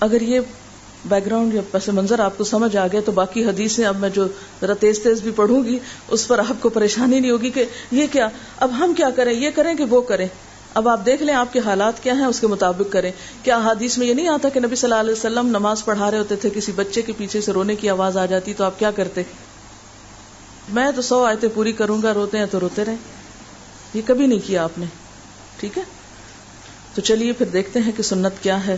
اگر یہ back ground یا پس منظر آپ کو سمجھ آ گیا تو باقی حدیثیں اب میں جو ذرا تیز تیز بھی پڑھوں گی، اس پر آپ کو پریشانی نہیں ہوگی کہ یہ کیا، اب ہم کیا کریں، یہ کریں کہ وہ کریں۔ اب آپ دیکھ لیں آپ کے حالات کیا ہیں، اس کے مطابق کریں۔ کیا حادیث میں یہ نہیں آتا کہ نبی صلی اللہ علیہ وسلم نماز پڑھا رہے ہوتے تھے، کسی بچے کے پیچھے سے رونے کی آواز آ جاتی تو آپ کیا کرتے؟ میں تو سو آیتیں پوری کروں گا، روتے ہیں تو روتے رہے یہ کبھی نہیں کیا آپ نے، ٹھیک ہے؟ تو چلیے پھر دیکھتے ہیں کہ سنت کیا ہے۔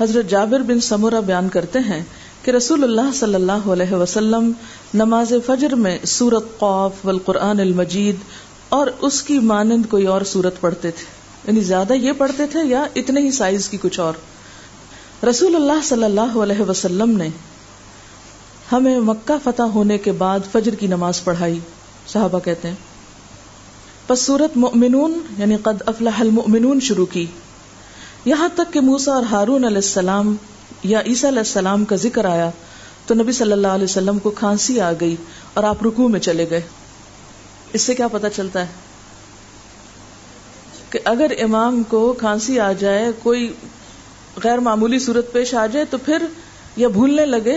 حضرت جابر بن سمورا بیان کرتے ہیں کہ رسول اللہ صلی اللہ علیہ وسلم نماز فجر میں سورت قوف والقرآن المجید اور اس کی مانند کوئی اور سورت پڑھتے تھے۔ یعنی زیادہ یہ پڑھتے تھے یا اتنے ہی سائز کی کچھ اور؟ رسول اللہ صلی اللہ علیہ وسلم نے ہمیں مکہ فتح ہونے کے بعد فجر کی نماز پڑھائی۔ صحابہ کہتے ہیں، پس سورت مؤمنون یعنی قد افلح المؤمنون شروع کی۔ یہاں تک کہ موسا اور ہارون علیہ السلام یا عیسیٰ علیہ السلام کا ذکر آیا تو نبی صلی اللہ علیہ وسلم کو کھانسی آ گئی اور آپ رکوع میں چلے گئے۔ اس سے کیا پتا چلتا ہے کہ اگر امام کو کھانسی آ جائے، کوئی غیر معمولی صورت پیش آ جائے تو پھر یا بھولنے لگے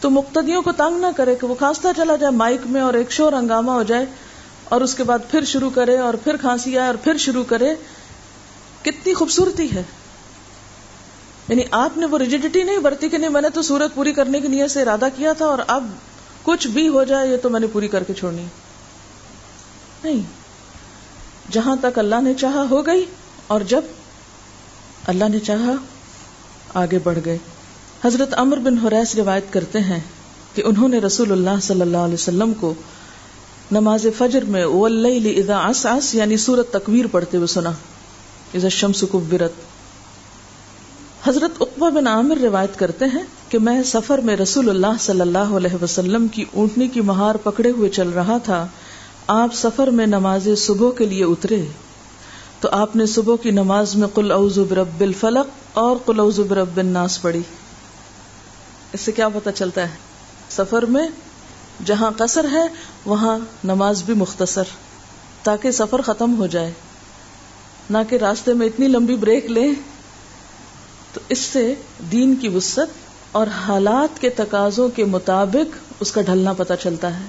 تو مقتدیوں کو تنگ نہ کرے کہ وہ کھانستا چلا جائے، مائک میں اور ایک شور ہنگامہ ہو جائے اور اس کے بعد پھر شروع کرے اور پھر کھانسی آئے اور پھر شروع کرے۔ کتنی خوبصورتی ہے۔ یعنی آپ نے وہ ریجیڈیٹی نہیں برتی کہ نہیں، میں نے تو سورت پوری کرنے کی نیت سے ارادہ کیا تھا اور اب کچھ بھی ہو جائے یہ تو میں نے پوری کر کے چھوڑنی۔ نہیں۔ جہاں تک اللہ نے چاہا ہو گئی اور جب اللہ نے چاہا، آگے بڑھ گئے۔ حضرت امر بن حریس روایت کرتے ہیں کہ انہوں نے رسول اللہ صلی اللہ علیہ وسلم کو نماز فجر میں اذا عسعس یعنی سورت تکویر پڑھتے ہوئے سنا۔ اذا الشمس کبرت حضرت اقبا بن عامر روایت کرتے ہیں کہ میں سفر میں رسول اللہ صلی اللہ علیہ وسلم کی اونٹنی کی مہار پکڑے ہوئے چل رہا تھا، آپ سفر میں نماز صبح کے لیے اترے۔ تو آپ نے صبح کی نماز میں قل اعوذ برب الفلق اور قل اعوذ برب الناس پڑھی۔ اس سے کیا پتا چلتا ہے؟ سفر میں جہاں قصر ہے، وہاں نماز بھی مختصر، تاکہ سفر ختم ہو جائے۔ نہ کہ راستے میں اتنی لمبی بریک لیں، تو اس سے دین کی وسط اور حالات کے تقاضوں کے مطابق اس کا ڈھلنا پتہ چلتا ہے۔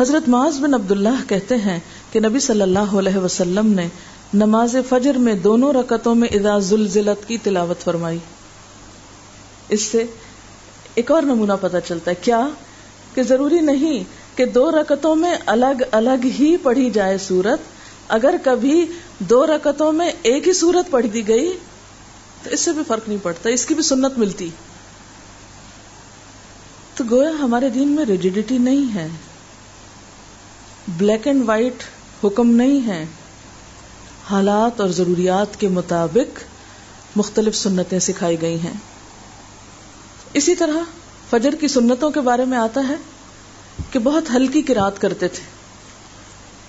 حضرت معاذ بن عبداللہ کہتے ہیں کہ نبی صلی اللہ علیہ وسلم نے نماز فجر میں دونوں رکتوں میں ادا زلزلت کی تلاوت فرمائی۔ اس سے ایک اور نمونہ پتہ چلتا ہے۔ کیا؟ کہ ضروری نہیں کہ دو رکتوں میں الگ الگ ہی پڑھی جائے سورت اگر کبھی دو رکتوں میں ایک ہی سورت پڑھ دی گئی، تو اس سے بھی فرق نہیں پڑتا، اس کی بھی سنت ملتی۔ تو گویا ہمارے دین میں ریجیڈیٹی نہیں ہے۔ بلیک اینڈ وائٹ حکم نہیں ہے۔ حالات اور ضروریات کے مطابق مختلف سنتیں سکھائی گئی ہیں۔ اسی طرح فجر کی سنتوں کے بارے میں آتا ہے کہ بہت ہلکی کی رات کرتے تھے۔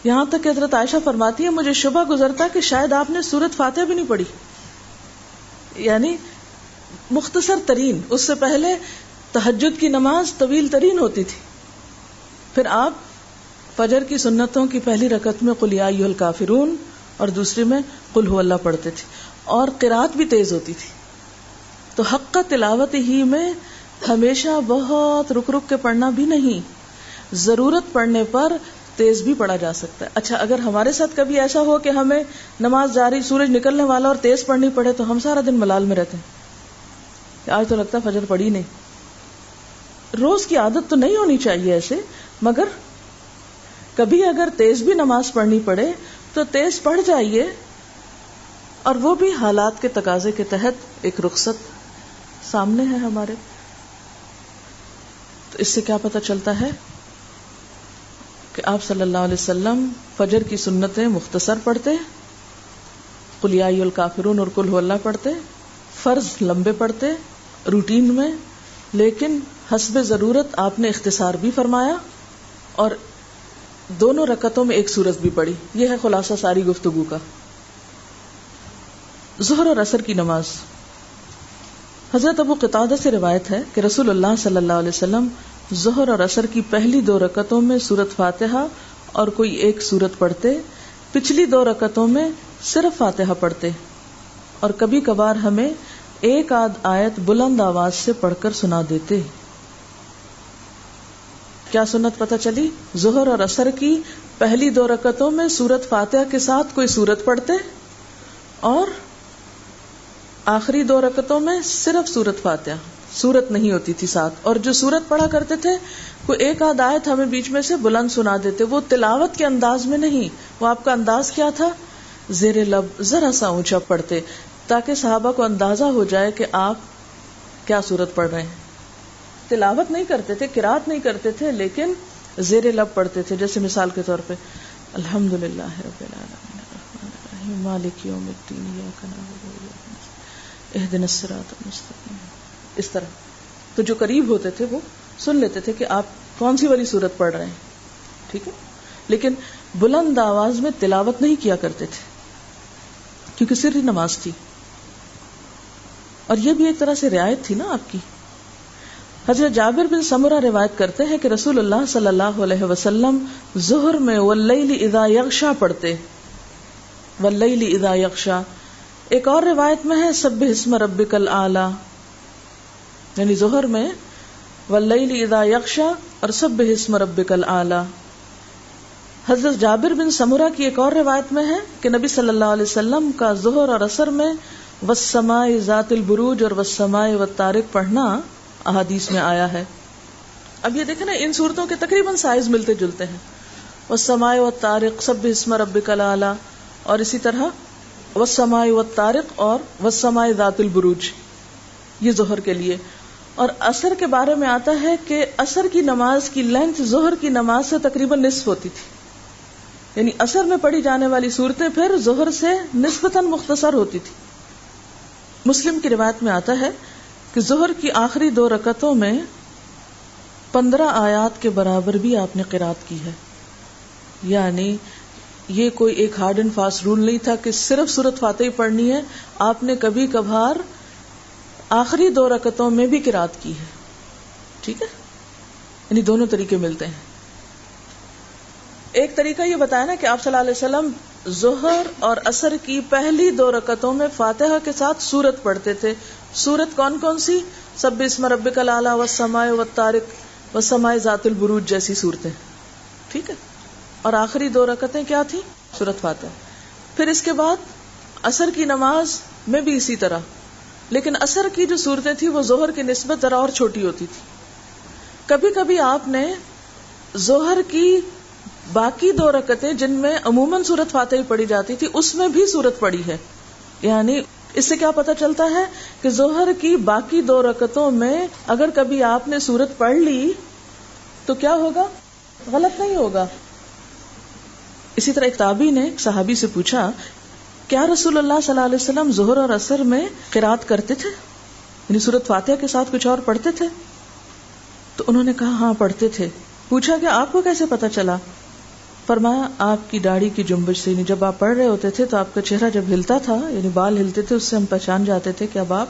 یہاں تک حضرت عائشہ فرماتی ہے مجھے شبہ گزرتا کہ شاید آپ نے سورت فاتح بھی نہیں پڑھی۔ یعنی مختصر ترین، اس سے پہلے تحجد کی نماز طویل ترین ہوتی تھی۔ پھر آپ فجر کی سنتوں کی پہلی رکت میں قلیا الکافرون اور دوسری میں قل ہو اللہ پڑھتے تھے۔ اور قرات بھی تیز ہوتی تھی۔ تو حق کا تلاوت ہی میں ہمیشہ بہت رک رک کے پڑھنا بھی نہیں۔ ضرورت پڑنے پر تیز بھی پڑھا جا سکتا ہے۔ اچھا اگر ہمارے ساتھ کبھی ایسا ہو کہ ہمیں نماز جاری، سورج نکلنے والا اور تیز پڑھنی پڑے، تو ہم سارا دن ملال میں رہتے ہیں۔ آج تو لگتا فجر پڑی نہیں۔ روز کی عادت تو نہیں ہونی چاہیے ایسے، مگر کبھی اگر تیز بھی نماز پڑھنی پڑے، تو تیز پڑھ جائیے۔ اور وہ بھی حالات کے تقاضے کے تحت ایک رخصت سامنے ہے ہمارے۔ تو اس سے کیا پتا چلتا ہے؟ کہ آپ صلی اللہ علیہ وسلم فجر کی سنتیں مختصر پڑھتے قلیائی الکافرون اور کل اللہ پڑھتے، فرض لمبے پڑھتے، روٹین میں، لیکن حسب ضرورت آپ نے اختصار بھی فرمایا اور دونوں رکتوں میں ایک سورج بھی پڑی یہ ہے خلاصہ ساری گفتگو کا۔ ظہر اور اثر کی نماز۔ حضرت ابو قطع سے روایت ہے کہ رسول اللہ صلی اللہ علیہ وسلم ظہر اور اثر کی پہلی دو رکتوں میں سورت فاتحہ اور کوئی ایک سورت پڑھتے، پچھلی دو رکتوں میں صرف فاتحہ پڑھتے۔ اور کبھی کبھار ہمیں ایک آدھ آیت بلند آواز سے پڑھ کر سنا دیتے۔ کیا سنت پتہ چلی؟ زہر اور اثر کی پہلی دو رکتوں میں سورت فاتحہ کے ساتھ کوئی سورت پڑھتے؟ اور آخری دو رکتوں میں صرف سورت فاتحہ۔ سورت نہیں ہوتی تھی ساتھ۔ اور جو سورت پڑھا کرتے تھے وہ ایک آدھ آیت ہمیں بیچ میں سے بلند سنا دیتے۔ وہ تلاوت کے انداز میں نہیں۔ وہ آپ کا انداز کیا تھا؟ زیر لب ذرا سا اونچا پڑھتے، تاکہ صحابہ کو اندازہ ہو جائے کہ آپ کیا سورت پڑھ رہے ہیں۔ تلاوت نہیں کرتے تھے کراط نہیں کرتے تھے، لیکن زیر لب پڑھتے تھے۔ جیسے مثال کے طور پہ الحمد للہ مالک یوم الدین اہدن الصراط المستقیم۔ اس طرح۔ تو جو قریب ہوتے تھے وہ سن لیتے تھے کہ آپ کون سی والی صورت پڑھ رہے ہیں۔ ٹھیک ہے؟ لیکن بلند آواز میں تلاوت نہیں کیا کرتے تھے، کیونکہ سری نماز تھی۔ اور یہ بھی ایک طرح سے رعایت تھی نا آپ کی۔ حضرت جابر بن سمرہ روایت کرتے ہیں کہ رسول اللہ صلی اللہ علیہ وسلم ظہر میں واللیل اذا یغشا پڑھتے۔ واللیل اذا یغشا۔ ایک اور روایت میں ہے سب اسم ربک العلی یعنی ظہر میں واللیل اذا یغشا اور سب اسم ربک العلی حضرت جابر بن سمورہ کی ایک اور روایت میں ہے کہ نبی صلی اللہ علیہ وسلم کا ظہر اور اثر میں وسماء ذات البروج اور وسماء و تارک پڑھنا احادیث میں آیا ہے۔ اب یہ دیکھیں نا، ان صورتوں کے تقریباً سائز ملتے جلتے ہیں۔ وسماء و تارق سب اسم ربک العلی اور اسی طرح وسماء و تارق اور وسماء ذات البروج۔ یہ ظہر کے لیے۔ اور اثر کے بارے میں آتا ہے کہ اثر کی نماز کی لینتھ ظہر کی نماز سے تقریباً نصف ہوتی تھی۔ یعنی اثر میں پڑھی جانے والی صورتیں پھر ظہر سے نسبتاً مختصر ہوتی تھی۔ مسلم کی روایت میں آتا ہے کہ ظہر کی آخری دو رکتوں میں پندرہ آیات کے برابر بھی آپ نے قرات کی ہے۔ یعنی یہ کوئی ایک ہارڈ اینڈ فاسٹ رول نہیں تھا کہ صرف صورت فاتح پڑھنی ہے۔ آپ نے کبھی کبھار آخری دو رکتوں میں بھی کراط کی ہے۔ ٹھیک ہے؟ یعنی دونوں طریقے ملتے ہیں۔ ایک طریقہ یہ بتایا نا کہ آپ صلی اللہ علیہ وسلم ظہر اور اثر کی پہلی دو رکتوں میں فاتحہ کے ساتھ سورت پڑھتے تھے۔ سورت کون کون سی؟ سب اسم رب کلالہ و سمائے و تارک و سمائے ذات البروج جیسی صورتیں۔ ٹھیک ہے؟ اور آخری دو رکتیں کیا تھی سورت فاتح پھر اس کے بعد اثر کی نماز میں بھی اسی طرح۔ لیکن اثر کی جو صورتیں تھیں وہ زہر کی نسبت ذرا اور چھوٹی ہوتی تھی۔ کبھی کبھی آپ نے زہر کی باقی دو رکتیں جن میں عموماً صورت فاتح پڑی جاتی تھی، اس میں بھی صورت پڑی ہے۔ یعنی اس سے کیا پتا چلتا ہے کہ زہر کی باقی دو رکتوں میں اگر کبھی آپ نے صورت پڑھ لی تو کیا ہوگا؟ غلط نہیں ہوگا۔ اسی طرح ایک تابی نے صحابی سے پوچھا کیا رسول اللہ صلی اللہ علیہ وسلم ظہر اور اثر میں قرات کرتے تھے؟ یعنی صورت فاتحہ کے ساتھ کچھ اور پڑھتے تھے؟ تو انہوں نے کہا ہاں پڑھتے تھے۔ پوچھا کہ آپ کو کیسے پتا چلا؟ فرمایا، آپ کی داڑھی کی جمبش سے یعنی جب آپ پڑھ رہے ہوتے تھے تو آپ کا چہرہ جب ہلتا تھا یعنی بال ہلتے تھے، اس سے ہم پہچان جاتے تھے کہ اب آپ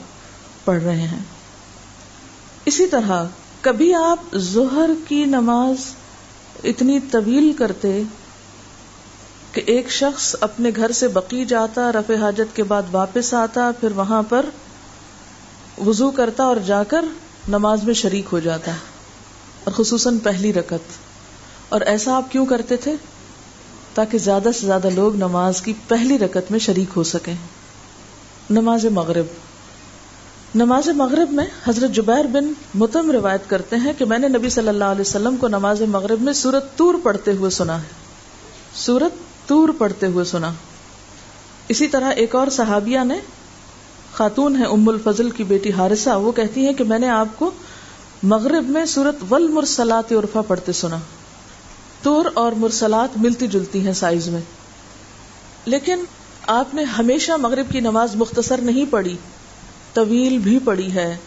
پڑھ رہے ہیں۔ اسی طرح، کبھی آپ ظہر کی نماز اتنی طویل کرتے کہ ایک شخص اپنے گھر سے بقی جاتا، رفع حاجت کے بعد واپس آتا، پھر وہاں پر وضو کرتا اور جا کر نماز میں شریک ہو جاتا، اور خصوصاً پہلی رکت اور ایسا آپ کیوں کرتے تھے؟ تاکہ زیادہ سے زیادہ لوگ نماز کی پہلی رکت میں شریک ہو سکیں۔ نماز مغرب۔ نماز مغرب میں حضرت جبیر بن متم روایت کرتے ہیں کہ میں نے نبی صلی اللہ علیہ وسلم کو نماز مغرب میں سورت تور پڑھتے ہوئے سنا ہے۔ سورت تور پڑھتے ہوئے سنا۔ اسی طرح ایک اور صحابیہ نے، خاتون ہے ام الفضل کی بیٹی ہارسا وہ کہتی ہے کہ میں نے آپ کو مغرب میں سورت ول مرسلات عرفا پڑھتے سنا۔ تور اور مرسلات ملتی جلتی ہیں سائز میں۔ لیکن آپ نے ہمیشہ مغرب کی نماز مختصر نہیں پڑھی، طویل بھی پڑھی ہے۔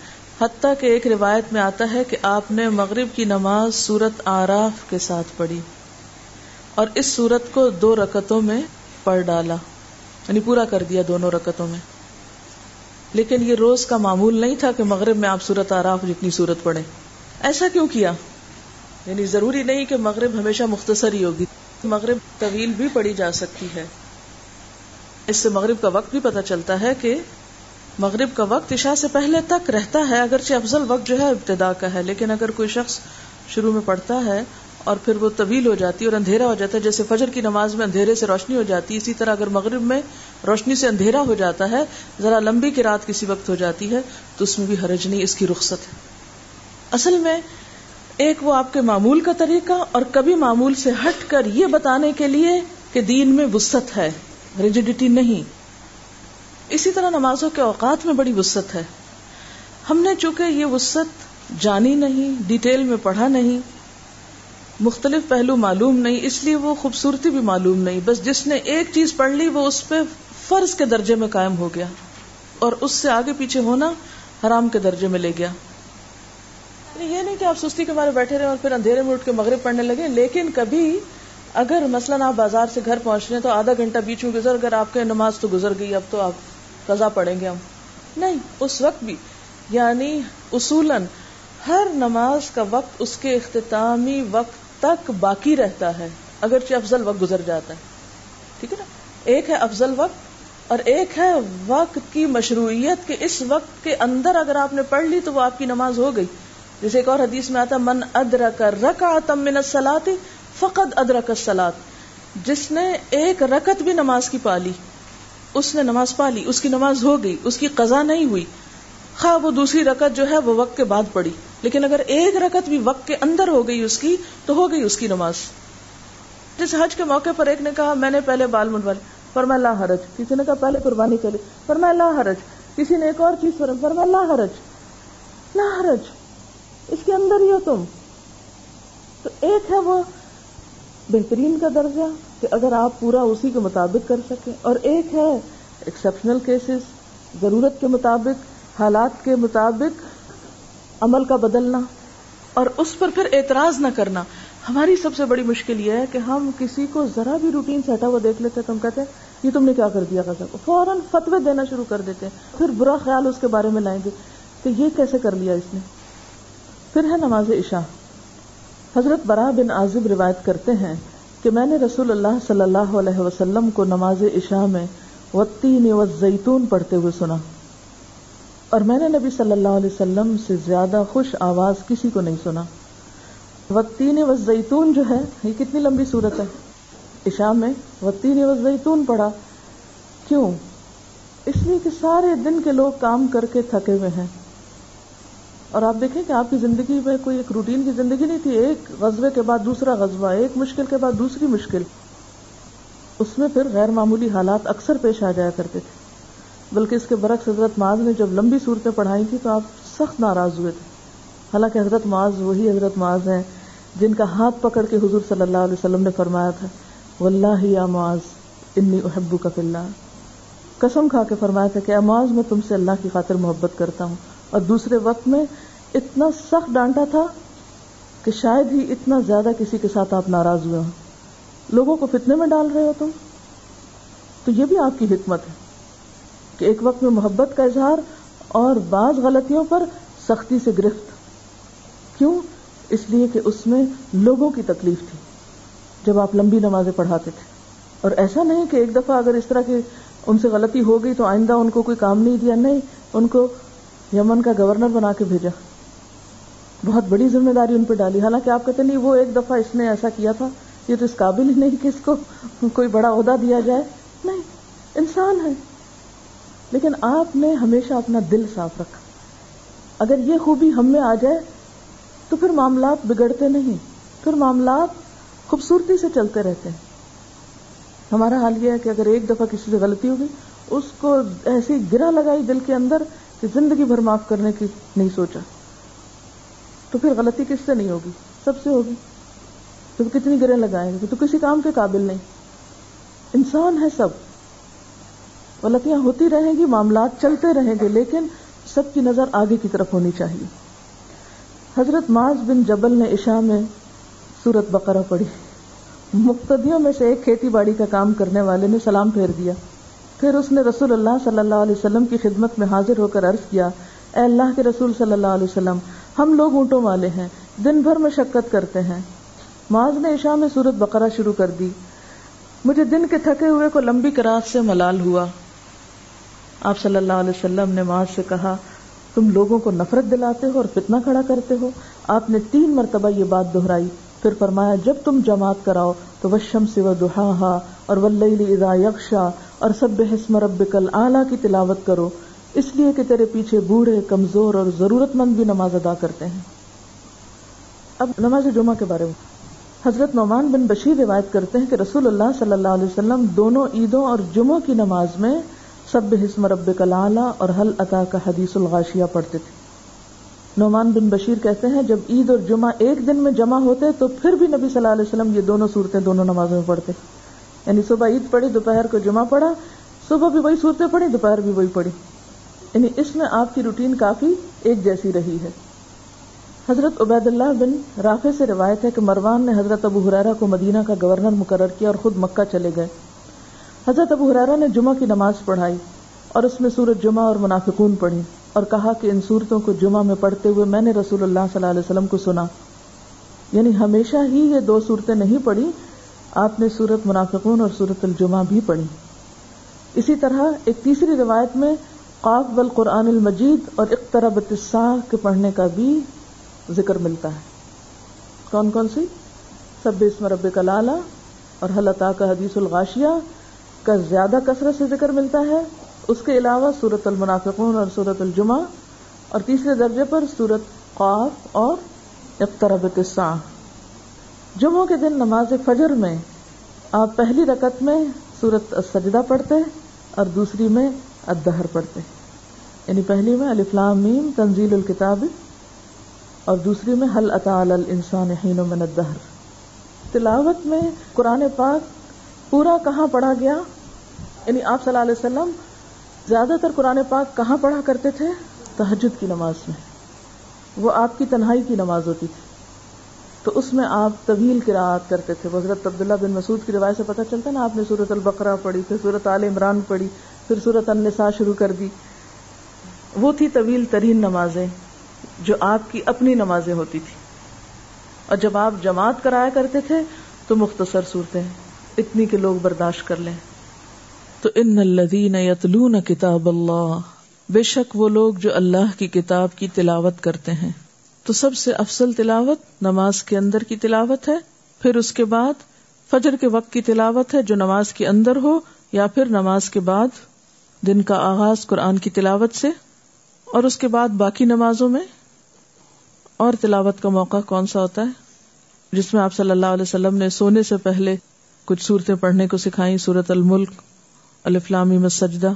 حتیٰ کہ ایک روایت میں آتا ہے کہ آپ نے مغرب کی نماز سورت آراف کے ساتھ پڑھی۔ اور اس سورت کو دو رکتوں میں پڑھ ڈالا یعنی پورا کر دیا دونوں رکتوں میں۔ لیکن یہ روز کا معمول نہیں تھا کہ مغرب میں آپ سورت آراف جتنی سورت پڑھیں۔ ایسا کیوں کیا؟ یعنی ضروری نہیں کہ مغرب ہمیشہ مختصر ہی ہوگی، مغرب طویل بھی پڑھی جا سکتی ہے۔ اس سے مغرب کا وقت بھی پتہ چلتا ہے کہ مغرب کا وقت عشاء سے پہلے تک رہتا ہے، اگرچہ افضل وقت جو ہے ابتدا کا ہے، لیکن اگر کوئی شخص شروع میں پڑھتا ہے اور پھر وہ طویل ہو جاتی ہے اور اندھیرا ہو جاتا ہے، جیسے فجر کی نماز میں اندھیرے سے روشنی ہو جاتی ہے اسی طرح اگر مغرب میں روشنی سے اندھیرا ہو جاتا ہے، ذرا لمبی کی رات کسی وقت ہو جاتی ہے، تو اس میں بھی حرج نہیں، اس کی رخصت ہے۔ اصل میں ایک وہ آپ کے معمول کا طریقہ اور کبھی معمول سے ہٹ کر یہ بتانے کے لیے کہ دین میں وسط ہے ریجیڈیٹی نہیں۔ اسی طرح نمازوں کے اوقات میں بڑی وسط ہے۔ ہم نے چونکہ یہ وسط جانی نہیں، ڈیٹیل میں پڑھا نہیں مختلف پہلو معلوم نہیں، اس لیے وہ خوبصورتی بھی معلوم نہیں۔ بس جس نے ایک چیز پڑھ لی، وہ اس پہ فرض کے درجے میں قائم ہو گیا۔ اور اس سے آگے پیچھے ہونا حرام کے درجے میں لے گیا۔ یعنی یہ نہیں کہ آپ سستی کے مارے بیٹھے رہے اور پھر اندھیرے میں اٹھ کے مغرب پڑھنے لگے، لیکن کبھی اگر مثلاً آپ بازار سے گھر پہنچ رہے ہیں تو آدھا گھنٹہ بیچ میں گزر، اگر آپ کے نماز تو گزر گئی، اب تو آپ قضا پڑیں گے ہم۔ نہیں، اس وقت بھی۔ یعنی اصولاً ہر نماز کا وقت اس کے اختتامی وقت تک باقی رہتا ہے، اگرچہ افضل وقت گزر جاتا ہے۔ ٹھیک ہے نا؟ ایک ہے افضل وقت اور ایک ہے وقت کی مشروعیت کے اس وقت کے اندر اگر آپ نے پڑھ لی تو وہ آپ کی نماز ہو گئی۔ جیسے ایک اور حدیث میں آتا من ادرک رکا تم من سلاتی فقط ادرک سلاد جس نے ایک رکت بھی نماز کی پالی اس نے نماز پالی اس کی نماز ہو گئی، اس کی قضا نہیں ہوئی۔ خواہ وہ دوسری رکت جو ہے وہ وقت کے بعد پڑی۔ لیکن اگر ایک رکت بھی وقت کے اندر ہو گئی اس کی، تو ہو گئی اس کی نماز۔ جس حج کے موقع پر ایک نے کہا، میں نے پہلے بال منڈوالے پر میں اللہ حرج۔ کسی نے کہا، پہلے قربانی چلی پر میں اللہ حرج۔ کسی نے ایک اور چیز پر پر اللہ حرج۔ لا حرج۔ اس کے اندر ہی ہو تم۔ تو ایک ہے وہ بہترین کا درجہ کہ اگر آپ پورا اسی کے مطابق کر سکیں، اور ایک ہے ایکسپشنل کیسز ضرورت کے مطابق۔ حالات کے مطابق عمل کا بدلنا اور اس پر پھر اعتراض نہ کرنا۔ ہماری سب سے بڑی مشکل یہ ہے کہ ہم کسی کو ذرا بھی روٹین سے ہٹا ہوا دیکھ لیتے تو ہم کہتے ہیں، یہ تم نے کیا کر دیا فوراً فتوے دینا شروع کر دیتے ہیں۔ پھر برا خیال اس کے بارے میں لائیں گے۔ کہ یہ کیسے کر لیا اس نے؟ پھر ہے نماز عشاء۔ حضرت برا بن عازب روایت کرتے ہیں کہ میں نے رسول اللہ صلی اللہ علیہ وسلم کو نماز عشاء میں وطین و زیتون پڑھتے ہوئے سنا۔ اور میں نے نبی صلی اللہ علیہ وسلم سے زیادہ خوش آواز کسی کو نہیں سنا۔ وطین و زیتون جو ہے، یہ کتنی لمبی صورت ہے۔ عشاء میں وطین و زیتون پڑا کیوں؟ اس لیے کہ سارے دن کے لوگ کام کر کے تھکے ہوئے ہیں۔ اور آپ دیکھیں کہ آپ کی زندگی میں کوئی ایک روٹین کی زندگی نہیں تھی، ایک غزبے کے بعد دوسرا غزبہ ایک مشکل کے بعد دوسری مشکل۔ اس میں پھر غیر معمولی حالات اکثر پیش آ جایا کرتے تھے۔ بلکہ اس کے برعکس حضرت معاذ نے جب لمبی صورتیں پڑھائی تھی تو آپ سخت ناراض ہوئے تھے۔ حالانکہ حضرت معاذ وہی حضرت معاذ ہیں جن کا ہاتھ پکڑ کے حضور صلی اللہ علیہ وسلم نے فرمایا تھا، واللہ یا معاذ، انی احبو کا فلّہ قسم کھا کے فرمایا تھا کہ معاذ، میں تم سے اللہ کی خاطر محبت کرتا ہوں۔ اور دوسرے وقت میں اتنا سخت ڈانٹا تھا کہ شاید ہی اتنا زیادہ کسی کے ساتھ آپ ناراض ہوئے ہوں۔ لوگوں کو فتنے میں ڈال رہے ہو تم؟ تو یہ بھی آپ کی حکمت ہے۔ کہ ایک وقت میں محبت کا اظہار اور بعض غلطیوں پر سختی سے گرفت۔ کیوں؟ اس لیے کہ اس میں لوگوں کی تکلیف تھی، جب آپ لمبی نمازیں پڑھاتے تھے۔ اور ایسا نہیں کہ ایک دفعہ اگر اس طرح کی ان سے غلطی ہو گئی تو آئندہ ان کو کوئی کام نہیں دیا، نہیں، ان کو یمن کا گورنر بنا کے بھیجا۔ بہت بڑی ذمہ داری ان پہ ڈالی۔ حالانکہ آپ کہتے نہیں، وہ ایک دفعہ اس نے ایسا کیا تھا، یہ تو اس قابل ہی نہیں کہ اس کو کوئی بڑا عہدہ دیا جائے۔ نہیں، انسان ہے۔ لیکن آپ نے ہمیشہ اپنا دل صاف رکھا۔ اگر یہ خوبی ہم میں آ جائے، تو پھر معاملات بگڑتے نہیں۔ پھر معاملات خوبصورتی سے چلتے رہتے ہیں۔ ہمارا حال یہ ہے کہ اگر ایک دفعہ کسی سے غلطی ہوگی، اس کو ایسی گرا لگائی دل کے اندر کہ زندگی بھر معاف کرنے کی نہیں سوچا۔ تو پھر غلطی کس سے نہیں ہوگی؟ سب سے ہوگی۔ تو کتنی گرے لگائیں گے؟ تو کسی کام کے قابل نہیں۔ انسان ہے سب۔ غلطیاں ہوتی رہیں گی، معاملات چلتے رہیں گے، لیکن سب کی نظر آگے کی طرف ہونی چاہیے۔ حضرت معاذ بن جبل نے عشاء میں سورت بقرہ پڑھی۔ مقتدیوں میں سے ایک کھیتی باڑی کا کام کرنے والے نے سلام پھیر دیا۔ پھر اس نے رسول اللہ صلی اللہ علیہ وسلم کی خدمت میں حاضر ہو کر عرض کیا، اے اللہ کے رسول صلی اللہ علیہ وسلم، ہم لوگ اونٹوں والے ہیں، دن بھر میں شکت کرتے ہیں۔ معاذ نے عشاء میں سورت بقرہ شروع کر دی۔ مجھے دن کے تھکے ہوئے کو لمبی کراس سے ملال ہوا۔ آپ صلی اللہ علیہ وسلم نے معاذ سے کہا، تم لوگوں کو نفرت دلاتے ہو اور فتنہ کھڑا کرتے ہو؟ آپ نے تین مرتبہ یہ بات دہرائی، پھر فرمایا، جب تم جماعت کراؤ تو وشم سے و دہا اور اذا یکشا اور سب حسم رب کل اعلیٰ کی تلاوت کرو، اس لیے کہ تیرے پیچھے بوڑھے، کمزور اور ضرورت مند بھی نماز ادا کرتے ہیں۔ اب نماز جمعہ کے بارے میں۔ حضرت نعمان بن بشیر روایت کرتے ہیں کہ رسول اللہ صلی اللہ علیہ وسلم دونوں عیدوں اور جمعوں کی نماز میں سب حسم رب کلالہ اور حل عطا کا حدیث الغاشیہ پڑھتے تھے۔ نعمان بن بشیر کہتے ہیں، جب عید اور جمعہ ایک دن میں جمع ہوتے تو پھر بھی نبی صلی اللہ علیہ وسلم یہ دونوں صورتیں دونوں نمازوں میں پڑھتے۔ یعنی صبح عید پڑھی، دوپہر کو جمعہ پڑھا، صبح بھی وہی صورتیں پڑھی، دوپہر بھی وہی پڑھی۔ یعنی اس میں آپ کی روٹین کافی ایک جیسی رہی ہے۔ حضرت عبید اللہ بن رافع سے روایت ہے کہ مروان نے حضرت ابو حرارہ کو مدینہ کا گورنر مقرر کیا اور خود مکہ چلے گئے۔ حضرت ابو حرارہ نے جمعہ کی نماز پڑھائی اور اس میں سورج جمعہ اور منافقون پڑھی اور کہا کہ ان صورتوں کو جمعہ میں پڑھتے ہوئے میں نے رسول اللہ صلی اللہ علیہ وسلم کو سنا۔ یعنی ہمیشہ ہی یہ دو صورتیں نہیں پڑھی، آپ نے سورت منافقون اور سورت الجمعہ بھی پڑھی۔ اسی طرح ایک تیسری روایت میں قاف بل قرآن المجید اور اقترب کے پڑھنے کا بھی ذکر ملتا ہے۔ کون کون سی؟ سب اسم رب کلالہ اور حلطا کا حدیث الغاشیہ کا زیادہ کثرت سے ذکر ملتا ہے، اس کے علاوہ سورت المنافقون اور سورت الجمہ اور تیسرے درجے پر سورت قاف اور اقترب جمعوں کے دن نماز فجر میں آپ پہلی رکت میں سورت سجدہ پڑھتے اور دوسری میں ادہر پڑھتے۔ یعنی پہلی میں الفلام میم تنزیل الکتاب اور دوسری میں حل اطا الانسان حین من الدہر۔ تلاوت میں قرآن پاک پورا کہاں پڑھا گیا؟ یعنی آپ صلی اللہ علیہ وسلم زیادہ تر قرآن پاک کہاں پڑھا کرتے تھے؟ تحجد کی نماز میں۔ وہ آپ کی تنہائی کی نماز ہوتی تھی۔ تو اس میں آپ طویل قرآت کرتے تھے۔ حضرت عبداللہ بن مسعود کی روایت سے پتہ چلتا نا، آپ نے صورت البقرہ پڑھی، پھر صورت عال عمران پڑھی، پھر صورت النساء شروع کر دی۔ وہ تھی طویل ترین نمازیں جو آپ کی اپنی نمازیں ہوتی تھی۔ اور جب آپ جماعت کرایا کرتے تھے تو مختصر صورتیں، اتنی کے لوگ برداشت کر لیں۔ تو ان الذین یتلون کتاب اللہ، بے شک وہ لوگ جو اللہ کی کتاب کی تلاوت کرتے ہیں۔ تو سب سے افضل تلاوت نماز کے اندر کی تلاوت ہے، پھر اس کے بعد فجر کے وقت کی تلاوت ہے جو نماز کے اندر ہو، یا پھر نماز کے بعد دن کا آغاز قرآن کی تلاوت سے۔ اور اس کے بعد باقی نمازوں میں اور تلاوت کا موقع کون سا ہوتا ہے؟ جس میں آپ صلی اللہ علیہ وسلم نے سونے سے پہلے کچھ صورتیں پڑھنے کو سکھائی سورت الملک الفلامی میں سجدہ۔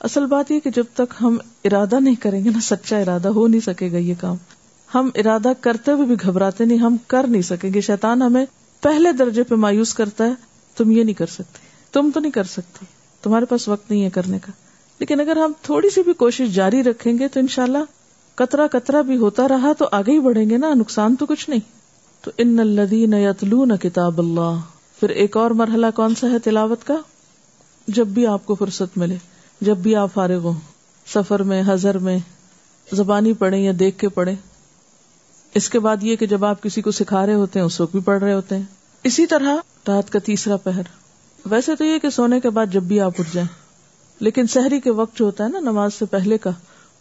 اصل بات یہ کہ جب تک ہم ارادہ نہیں کریں گے نا، سچا ارادہ ہو نہیں سکے گا یہ کام۔ ہم ارادہ کرتے ہوئے بھی گھبراتے نہیں، ہم کر نہیں سکیں گے۔ شیطان ہمیں پہلے درجے پہ مایوس کرتا ہے۔ تم یہ نہیں کر سکتے۔ تم تو نہیں کر سکتی تمہارے پاس وقت نہیں ہے کرنے کا۔ لیکن اگر ہم تھوڑی سی بھی کوشش جاری رکھیں گے تو انشاءاللہ کترا کترا بھی ہوتا رہا تو آگے ہی بڑھیں گے نا۔ نقصان تو کچھ نہیں۔ تو ان الذین یتلون کتاب اللہ۔ پھر ایک اور مرحلہ کون سا ہے تلاوت کا؟ جب بھی آپ کو فرصت ملے، جب بھی آپ فارغ ہوں، سفر میں ہزر میں، زبانی پڑھیں یا دیکھ کے پڑھیں، اس کے بعد یہ کہ جب آپ کسی کو سکھا رہے ہوتے ہیں، اس وقت بھی پڑھ رہے ہوتے ہیں۔ اسی طرح رات کا تیسرا پہر۔ ویسے تو یہ کہ سونے کے بعد جب بھی آپ اٹھ جائیں، لیکن سحری کے وقت جو ہوتا ہے نا نماز سے پہلے کا،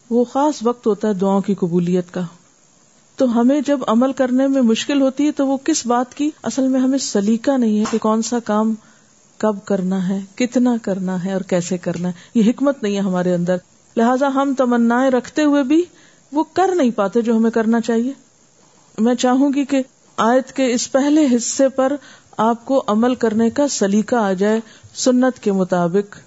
وہ خاص وقت ہوتا ہے دعاؤں کی قبولیت کا۔ تو ہمیں جب عمل کرنے میں مشکل ہوتی ہے، تو وہ کس بات کی؟ اصل میں ہمیں سلیقہ نہیں ہے کہ کون سا کام کب کرنا ہے، کتنا کرنا ہے اور کیسے کرنا ہے۔ یہ حکمت نہیں ہے ہمارے اندر۔ لہٰذا ہم تمنا رکھتے ہوئے بھی وہ کر نہیں پاتے جو ہمیں کرنا چاہیے۔ میں چاہوں گی کہ آیت کے اس پہلے حصے پر آپ کو عمل کرنے کا سلیقہ آ جائے سنت کے مطابق۔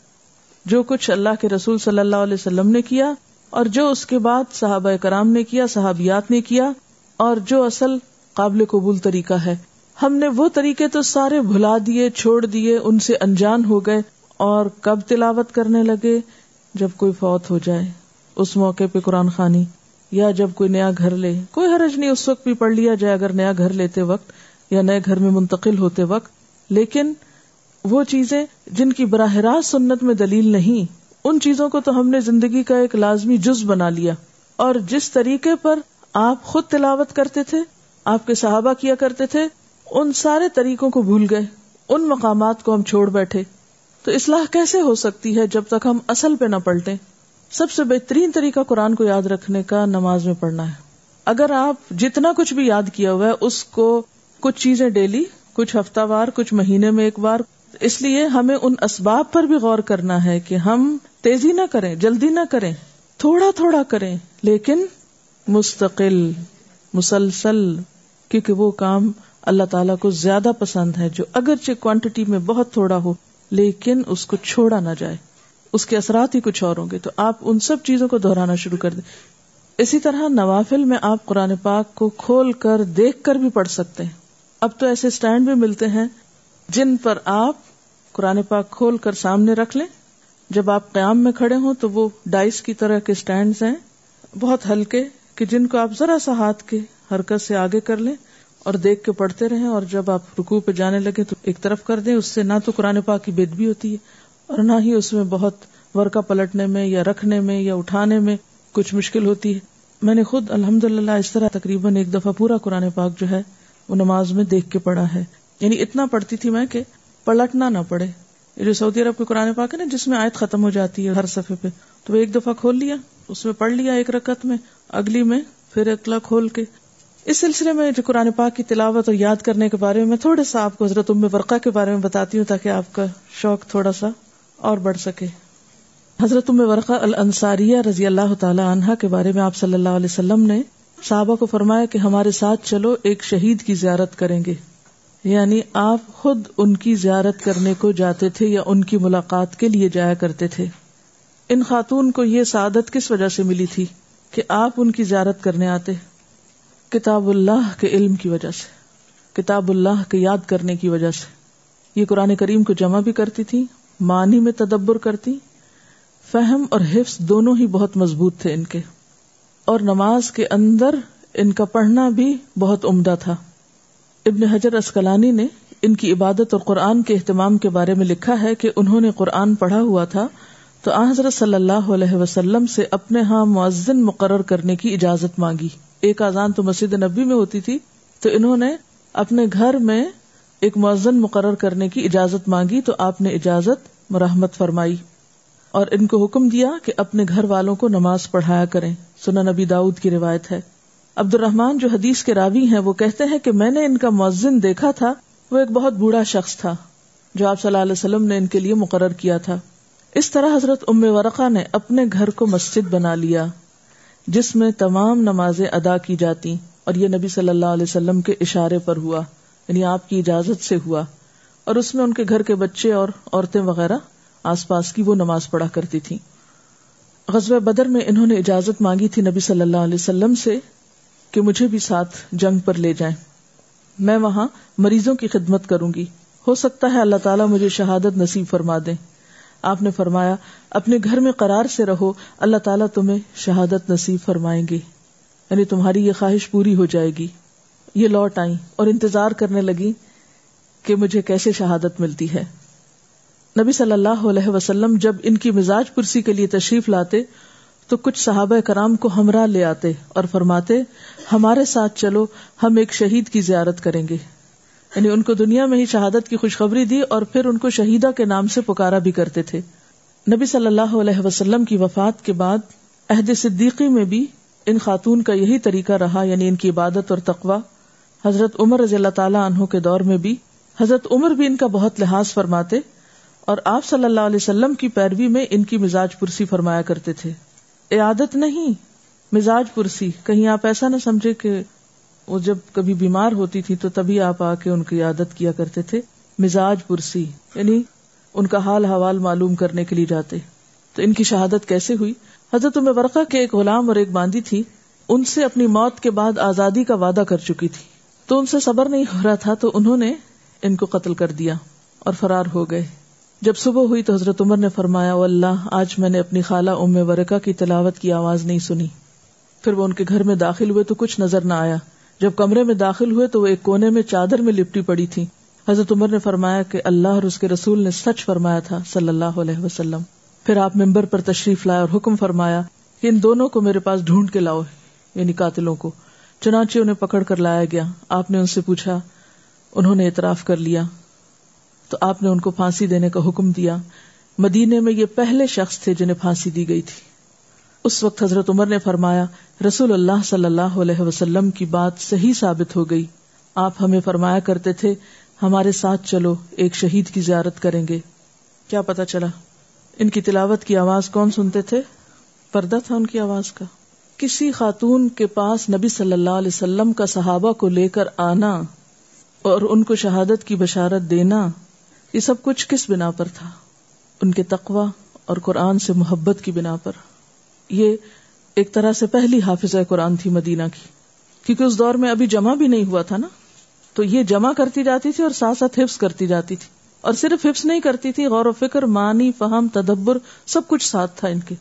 جو کچھ اللہ کے رسول صلی اللہ علیہ وسلم نے کیا اور جو اس کے بعد صحابہ کرام نے کیا، صحابیات نے کیا اور جو اصل قابل قبول طریقہ ہے۔ ہم نے وہ طریقے تو سارے بھلا دیے، چھوڑ دیے، ان سے انجان ہو گئے اور کب تلاوت کرنے لگے؟ جب کوئی فوت ہو جائے۔ اس موقع پہ قرآن خانی یا جب کوئی نیا گھر لے۔ کوئی حرج نہیں، اس وقت بھی پڑھ لیا جائے۔ اگر نیا گھر لیتے وقت یا نئے گھر میں منتقل ہوتے وقت۔ لیکن وہ چیزیں جن کی براہ راست سنت میں دلیل نہیں، ان چیزوں کو تو ہم نے زندگی کا ایک لازمی جز بنا لیا۔ اور جس طریقے پر آپ خود تلاوت کرتے تھے، آپ کے صحابہ کیا کرتے تھے ان سارے طریقوں کو بھول گئے۔ ان مقامات کو ہم چھوڑ بیٹھے۔ تو اصلاح کیسے ہو سکتی ہے جب تک ہم اصل پہ نہ پلٹیں؟ سب سے بہترین طریقہ قرآن کو یاد رکھنے کا نماز میں پڑھنا ہے۔ اگر آپ جتنا کچھ بھی یاد کیا ہوا ہے، اس کو کچھ چیزیں ڈیلی، کچھ ہفتہ وار، کچھ مہینے میں ایک بار اس لیے ہمیں ان اسباب پر بھی غور کرنا ہے کہ ہم تیزی نہ کریں، جلدی نہ کریں، تھوڑا تھوڑا کریں، لیکن مستقل، مسلسل، کیونکہ وہ کام اللہ تعالیٰ کو زیادہ پسند ہے جو اگرچہ کوانٹٹی میں بہت تھوڑا ہو، لیکن اس کو چھوڑا نہ جائے۔ اس کے اثرات ہی کچھ اور ہوں گے۔ تو آپ ان سب چیزوں کو دہرانا شروع کر دیں۔ اسی طرح نوافل میں آپ قرآن پاک کو کھول کر دیکھ کر بھی پڑھ سکتے ہیں۔ اب تو ایسے اسٹینڈ بھی ملتے ہیں جن پر آپ قرآن پاک کھول کر سامنے رکھ لیں۔ جب آپ قیام میں کھڑے ہوں تو وہ ڈائس کی طرح کے اسٹینڈ ہیں۔ بہت ہلکے کہ جن کو آپ ذرا سا ہاتھ کے حرکت سے آگے کر لیں۔ اور دیکھ کے پڑھتے رہیں اور جب آپ رکو پہ جانے لگے تو ایک طرف کر دیں، اس سے نہ تو قرآن پاک کی بید بھی ہوتی ہے اور نہ ہی اس میں بہت ورکا پلٹنے میں یا رکھنے میں یا اٹھانے میں کچھ مشکل ہوتی ہے۔ میں نے خود الحمد للہ اس طرح تقریباً ایک دفعہ پورا قرآن پاک جو ہے وہ نماز میں دیکھ کے پڑھا ہے۔ یعنی اتنا پڑھتی تھی میں کہ پلٹنا نہ پڑے۔ جو سعودی عرب کے قرآن پاک ہے نا، جس میں آیت ختم ہو جاتی ہے ہر صفحے پہ، تو وہ ایک دفعہ کھول لیا، اس میں پڑھ لیا ایک رکت میں، اگلی میں پھر اکلا کھول کے اس سلسلے میں جو قرآن پاک کی تلاوت اور یاد کرنے کے بارے میں تھوڑا سا آپ کو حضرت ام ورقہ کے بارے میں بتاتی ہوں تاکہ آپ کا شوق تھوڑا سا اور بڑھ سکے۔ حضرت ام ورقہ الانصاریہ رضی اللہ تعالی عنہا کے بارے میں آپ صلی اللہ علیہ وسلم نے صحابہ کو فرمایا کہ ہمارے ساتھ چلو، ایک شہید کی زیارت کریں گے۔ یعنی آپ خود ان کی زیارت کرنے کو جاتے تھے یا ان کی ملاقات کے لیے جایا کرتے تھے۔ ان خاتون کو یہ سعادت کس وجہ سے ملی تھی کہ آپ ان کی زیارت کرنے آتے؟ کتاب اللہ کے علم کی وجہ سے، کتاب اللہ کے یاد کرنے کی وجہ سے۔ یہ قرآن کریم کو جمع بھی کرتی تھی، معنی میں تدبر کرتی۔ فہم اور حفظ دونوں ہی بہت مضبوط تھے ان کے۔ اور نماز کے اندر ان کا پڑھنا بھی بہت عمدہ تھا۔ ابن حجر اسکلانی نے ان کی عبادت اور قرآن کے اہتمام کے بارے میں لکھا ہے کہ انہوں نے قرآن پڑھا ہوا تھا تو آ حضرت صلی اللہ علیہ وسلم سے اپنے ہاں معذن مقرر کرنے کی اجازت مانگی۔ ایک آزان تو مسجد نبی میں ہوتی تھی، تو انہوں نے اپنے گھر میں ایک معذن مقرر کرنے کی اجازت مانگی، تو آپ نے اجازت مرحمت فرمائی اور ان کو حکم دیا کہ اپنے گھر والوں کو نماز پڑھایا کریں۔ سنا نبی داؤد کی روایت ہے۔ عبد الرحمان جو حدیث کے راوی ہیں، وہ کہتے ہیں کہ میں نے ان کا معذن دیکھا تھا، وہ ایک بہت بوڑھا شخص تھا جو آپ صلی اللہ علیہ وسلم نے ان کے لیے مقرر کیا تھا۔ اس طرح حضرت ام ورقا نے اپنے گھر کو مسجد بنا لیا۔ جس میں تمام نمازیں ادا کی جاتی اور یہ نبی صلی اللہ علیہ وسلم کے اشارے پر ہوا یعنی آپ کی اجازت سے ہوا۔ اور اس میں ان کے گھر کے بچے اور عورتیں وغیرہ، آس پاس کی وہ نماز پڑھا کرتی تھی غزوہ بدر میں انہوں نے اجازت مانگی تھی نبی صلی اللہ علیہ وسلم سے کہ مجھے بھی ساتھ جنگ پر لے جائیں۔ میں وہاں مریضوں کی خدمت کروں گی۔ ہو سکتا ہے اللہ تعالیٰ مجھے شہادت نصیب فرما دیں آپ نے فرمایا، اپنے گھر میں قرار سے رہو، اللہ تعالیٰ تمہیں شہادت نصیب فرمائیں گے۔ یعنی تمہاری یہ خواہش پوری ہو جائے گی۔ یہ لوٹ آئی اور انتظار کرنے لگی کہ مجھے کیسے شہادت ملتی ہے۔ نبی صلی اللہ علیہ وسلم جب ان کی مزاج پرسی کے لیے تشریف لاتے، تو کچھ صحابہ کرام کو ہمراہ لے آتے اور فرماتے، ہمارے ساتھ چلو، ہم ایک شہید کی زیارت کریں گے۔ یعنی ان کو دنیا میں ہی شہادت کی خوشخبری دی اور پھر ان کو شہیدہ کے نام سے پکارا بھی کرتے تھے۔ نبی صلی اللہ علیہ وسلم کی وفات کے بعد عہد صدیقی میں بھی ان خاتون کا یہی طریقہ رہا یعنی ان کی عبادت اور تقوا حضرت عمر رضی اللہ تعالیٰ عنہ کے دور میں بھی حضرت عمر بھی ان کا بہت لحاظ فرماتے اور آپ صلی اللہ علیہ وسلم کی پیروی میں ان کی مزاج پرسی فرمایا کرتے تھے۔ عادت نہیں، مزاج پرسی، کہیں آپ ایسا نہ سمجھے کہ وہ جب کبھی بیمار ہوتی تھی تو تبھی آپ آ کے ان کی عادت کیا کرتے تھے، مزاج پرسی یعنی ان کا حال حوال معلوم کرنے کے لیے جاتے۔ تو ان کی شہادت کیسے ہوئی؟ حضرت میں ورقہ کے ایک غلام اور ایک باندی تھی، ان سے اپنی موت کے بعد آزادی کا وعدہ کر چکی تھی۔ تو ان سے صبر نہیں ہو رہا تھا، تو انہوں نے ان کو قتل کر دیا اور فرار ہو گئے۔ جب صبح ہوئی تو حضرت عمر نے فرمایا اللہ، آج میں نے اپنی خالہ ام ورقہ کی تلاوت کی آواز نہیں سنی۔ پھر وہ ان کے گھر میں داخل ہوئے تو کچھ نظر نہ آیا۔ جب کمرے میں داخل ہوئے تو وہ ایک کونے میں چادر میں لپٹی پڑی تھی۔ حضرت عمر نے فرمایا کہ اللہ اور اس کے رسول نے سچ فرمایا تھا صلی اللہ علیہ وسلم۔ پھر آپ ممبر پر تشریف لائے اور حکم فرمایا کہ ان دونوں کو میرے پاس ڈھونڈ کے لاؤ یعنی قاتلوں کو۔ چنانچہ انہیں پکڑ کر لایا گیا۔ آپ نے ان سے پوچھا، انہوں نے اعتراف کر لیا۔ تو آپ نے ان کو پھانسی دینے کا حکم دیا۔ مدینے میں یہ پہلے شخص تھے جنہیں پھانسی دی گئی تھی۔ اس وقت حضرت عمر نے فرمایا رسول اللہ صلی اللہ علیہ وسلم کی بات صحیح ثابت ہو گئی۔ آپ ہمیں فرمایا کرتے تھے، ہمارے ساتھ چلو، ایک شہید کی زیارت کریں گے۔ کیا پتا چلا، ان کی تلاوت کی آواز کون سنتے تھے؟ پردہ تھا ان کی آواز کا۔ کسی خاتون کے پاس نبی صلی اللہ علیہ وسلم کا صحابہ کو لے کر آنا اور ان کو شہادت کی بشارت دینا، یہ سب کچھ کس بنا پر تھا؟ ان کے تقوا اور قرآن سے محبت کی بنا پر۔ یہ ایک طرح سے پہلی حافظ قرآن تھی مدینہ کی۔ کیونکہ اس دور میں ابھی جمع بھی نہیں ہوا تھا نا۔ تو یہ جمع کرتی جاتی تھی اور ساتھ ساتھ حفظ کرتی جاتی تھی۔ اور صرف حفظ نہیں کرتی تھی، غور و فکر، معنی، فہم، تدبر، سب کچھ ساتھ تھا ان کے۔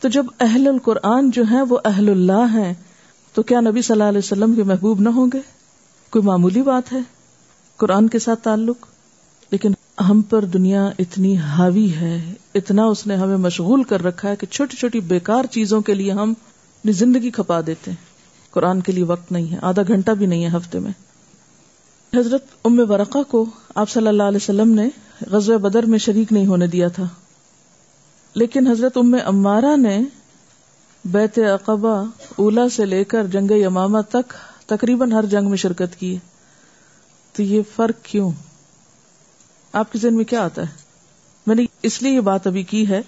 تو جب اہل القرآن جو ہے وہ اہل اللہ ہیں، تو کیا نبی صلی اللہ علیہ وسلم کے محبوب نہ ہوں گے؟ کوئی معمولی بات ہے؟ قرآن کے ساتھ تعلق؟ ہم پر دنیا اتنی حاوی ہے، اتنا اس نے ہمیں مشغول کر رکھا ہے کہ چھوٹی چھوٹی بیکار چیزوں کے لیے ہم اپنی زندگی کھپا دیتے ہیں۔ قرآن کے لیے وقت نہیں ہے، آدھا گھنٹہ بھی نہیں ہے ہفتے میں۔ حضرت ام ورقا کو آپ صلی اللہ علیہ وسلم نے غزوہ بدر میں شریک نہیں ہونے دیا تھا۔ لیکن حضرت ام امارا نے بیت اقبا اولا سے لے کر جنگ یمامہ تک تقریباً ہر جنگ میں شرکت کی تو یہ فرق کیوں؟ آپ کے ذہن میں کیا آتا ہے؟ میں نے اس لیے یہ بات ابھی کی ہے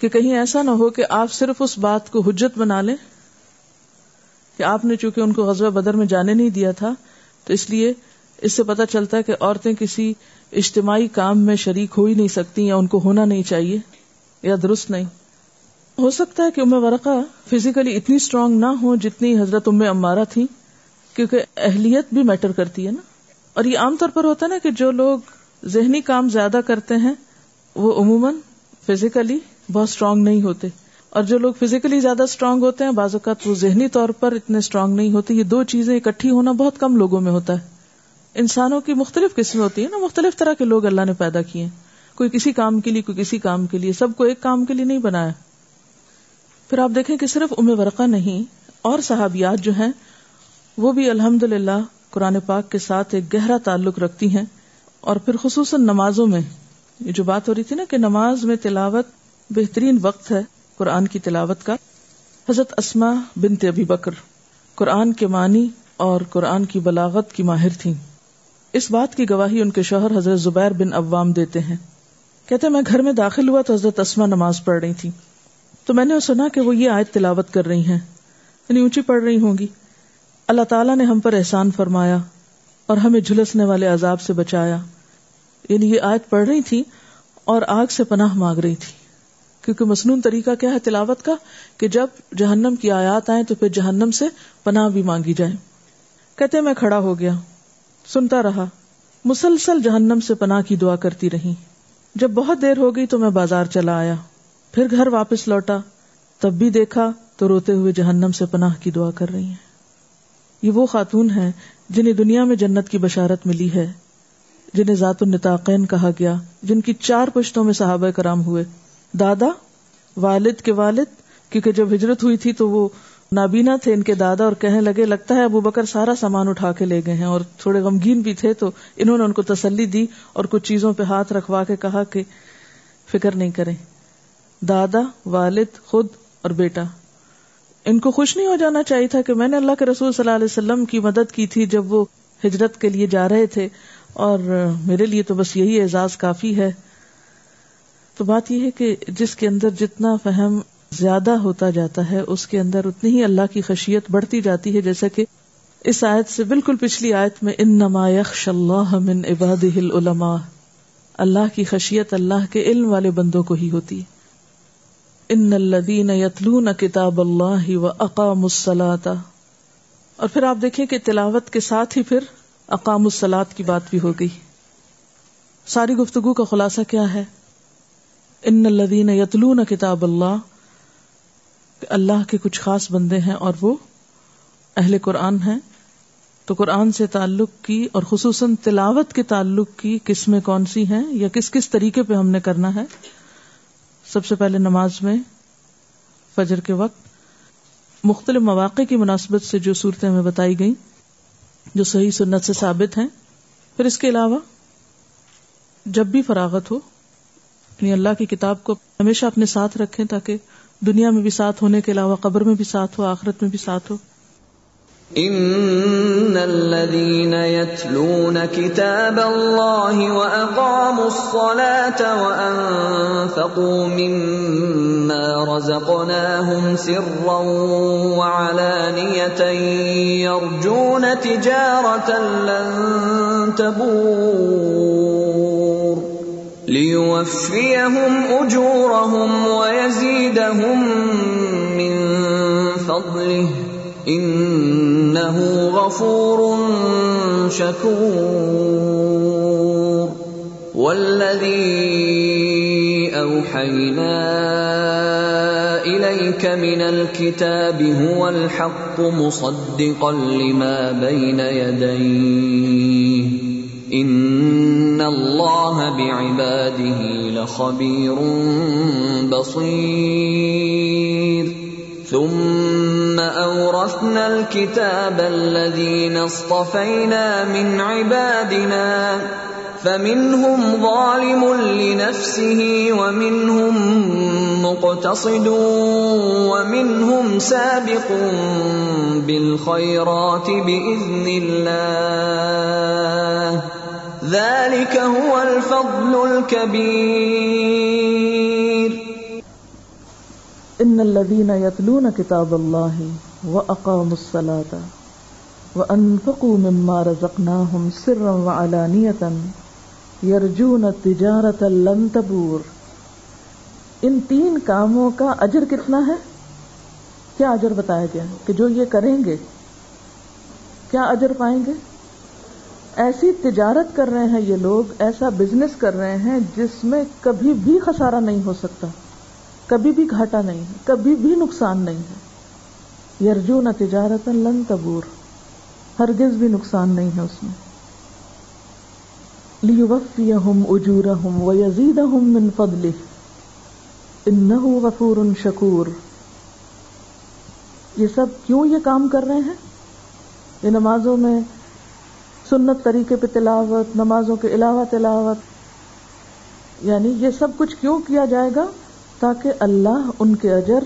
کہ کہیں ایسا نہ ہو کہ آپ صرف اس بات کو حجت بنا لیں کہ آپ نے چونکہ ان کو غزوہ بدر میں جانے نہیں دیا تھا، تو اس لیے اس سے پتا چلتا ہے کہ عورتیں کسی اجتماعی کام میں شریک ہو ہی نہیں سکتی یا ان کو ہونا نہیں چاہیے یا درست نہیں۔ ہو سکتا ہے کہ ام ورقہ فزیکلی اتنی اسٹرانگ نہ ہو جتنی حضرت ام امارا تھی کیونکہ اہلیت بھی میٹر کرتی ہے نا۔ اور یہ عام طور پر ہوتا ہے نا کہ جو لوگ ذہنی کام زیادہ کرتے ہیں، وہ عموماً فزیکلی بہت اسٹرانگ نہیں ہوتے۔ اور جو لوگ فزیکلی زیادہ اسٹرانگ ہوتے ہیں، بعض اوقات وہ ذہنی طور پر اتنے اسٹرانگ نہیں ہوتے۔ یہ دو چیزیں اکٹھی ہونا بہت کم لوگوں میں ہوتا ہے۔ انسانوں کی مختلف قسمیں ہوتی ہیں نا، مختلف طرح کے لوگ اللہ نے پیدا کیے۔ کوئی کسی کام کے لیے، کوئی کسی کام کے لیے، سب کو ایک کام کے لیے نہیں بنایا۔ پھر آپ دیکھیں کہ صرف ام ورقہ نہیں، اور صحابیات جو ہیں، وہ بھی الحمد للہ قرآن پاک کے ساتھ ایک گہرا تعلق رکھتی ہیں۔ اور پھر خصوصاً نمازوں میں، یہ جو بات ہو رہی تھی نا کہ نماز میں تلاوت بہترین وقت ہے قرآن کی تلاوت کا۔ حضرت اسما بنت ابی بکر قرآن کے معنی اور قرآن کی بلاغت کی ماہر تھیں۔ اس بات کی گواہی ان کے شوہر حضرت زبیر بن عوام دیتے ہیں۔ کہتے میں گھر میں داخل ہوا تو حضرت اسما نماز پڑھ رہی تھی تو میں نے سنا کہ وہ یہ آیت تلاوت کر رہی ہیں یعنی اونچی پڑھ رہی ہوں گی۔ اللہ تعالیٰ نے ہم پر احسان فرمایا۔ اور ہمیں جھلسنے والے عذاب سے بچایا۔ یعنی یہ آیت پڑھ رہی تھی اور آگ سے پناہ مانگ رہی تھی۔ کیونکہ مصنون طریقہ کیا ہے تلاوت کا کہ جب جہنم کی آیات آئیں تو پھر جہنم سے پناہ بھی مانگی جائے۔ کہتے میں کھڑا ہو گیا۔ سنتا رہا۔ مسلسل جہنم سے پناہ کی دعا کرتی رہی۔ جب بہت دیر ہو گئی تو میں بازار چلا آیا۔ پھر گھر واپس لوٹا۔ تب بھی دیکھا تو روتے ہوئے جہنم سے پناہ کی دعا کر رہی ہیں۔ یہ وہ خاتون ہیں جنہیں دنیا میں جنت کی بشارت ملی ہے، جنہیں ذات النتاقین کہا گیا، جن کی چار پشتوں میں صحابہ کرام ہوئے۔ دادا، والد کے والد، کیونکہ جب ہجرت ہوئی تھی تو وہ نابینا تھے ان کے دادا اور کہنے لگے، لگتا ہے ابو بکر سارا سامان اٹھا کے لے گئے ہیں اور تھوڑے غمگین بھی تھے تو انہوں نے ان کو تسلی دی اور کچھ چیزوں پہ ہاتھ رکھوا کے کہا کہ فکر نہیں کریں۔ دادا، والد، خود اور بیٹا۔ ان کو خوش نہیں ہو جانا چاہیے تھا کہ میں نے اللہ کے رسول صلی اللہ علیہ وسلم کی مدد کی تھی جب وہ ہجرت کے لیے جا رہے تھے۔ اور میرے لیے تو بس یہی اعزاز کافی ہے۔ تو بات یہ ہے کہ جس کے اندر جتنا فہم زیادہ ہوتا جاتا ہے، اس کے اندر اتنی ہی اللہ کی خشیت بڑھتی جاتی ہے۔ جیسا کہ اس آیت سے بالکل پچھلی آیت میں ان نما یکش اللہ من عباد العلماء۔ اللہ کی خشیت اللہ کے علم والے بندوں کو ہی ہوتی ہے۔ ان الدین یتلون کتاب اللہ و اقام السلاط اور پھر آپ دیکھیں کہ تلاوت کے ساتھ ہی پھر اقام السلاط کی بات بھی ہو گئی۔ ساری گفتگو کا خلاصہ کیا ہے؟ ان الدین یتلون کتاب اللہ اللہ کے کچھ خاص بندے ہیں اور وہ اہل قرآن ہیں۔ تو قرآن سے تعلق کی اور خصوصاً تلاوت کے تعلق کی قسمیں کون سی ہیں یا کس کس طریقے پہ ہم نے کرنا ہے؟ سب سے پہلے نماز میں، فجر کے وقت مختلف مواقع کی مناسبت سے جو صورتیں ہمیں بتائی گئیں، جو صحیح سنت سے ثابت ہیں۔ پھر اس کے علاوہ، جب بھی فراغت ہو یعنی اللہ کی کتاب کو ہمیشہ اپنے ساتھ رکھیں تاکہ دنیا میں بھی ساتھ ہونے کے علاوہ، قبر میں بھی ساتھ ہو، آخرت میں بھی ساتھ ہو ان الذين يتلون كتاب الله واقاموا الصلاه وانفقوا مما رزقناهم سرا وعلانيه يرجون تجاره لن تبور ليوفيهم اجورهم ويزيدهم من فضله انه غفور شكور. والذي اوحينا اليك من الكتاب هو الحق مصدقا لما بين يديه. ان الله بعباده لخبير بصير. ثم ثم اورثنا الكتاب الذين اصطفينا من عبادنا فمنهم ظالم لنفسه ومنهم مقتصد ومنهم سابق بالخيرات باذن الله. ذلك هو الفضل الكبير. ان الذين يتلون كتاب الله واقاموا الصلاه وانفقوا مما رزقناهم سرا وعلانيه يرجون تجارة لن تبور۔ ان تین کاموں کا اجر کتنا ہے؟ کیا اجر بتایا گیا کہ جو یہ کریں گے، کیا اجر پائیں گے؟ ایسی تجارت کر رہے ہیں یہ لوگ، ایسا بزنس کر رہے ہیں جس میں کبھی بھی خسارہ نہیں ہو سکتا۔ کبھی بھی گھاٹا نہیں ہے، کبھی بھی نقصان نہیں ہے۔ یرجو نہ تجارت لن تبور، ہرگز بھی نقصان نہیں ہے اس میں۔ لیوفیہم اجورہم ویزیدہم من فضلہ، انہو غفور شکور۔ یہ سب کیوں یہ کام کر رہے ہیں؟ یہ نمازوں میں سنت طریقے پہ تلاوت، نمازوں کے علاوہ تلاوت یعنی یہ سب کچھ کیوں کیا جائے گا؟ تاکہ اللہ ان کے اجر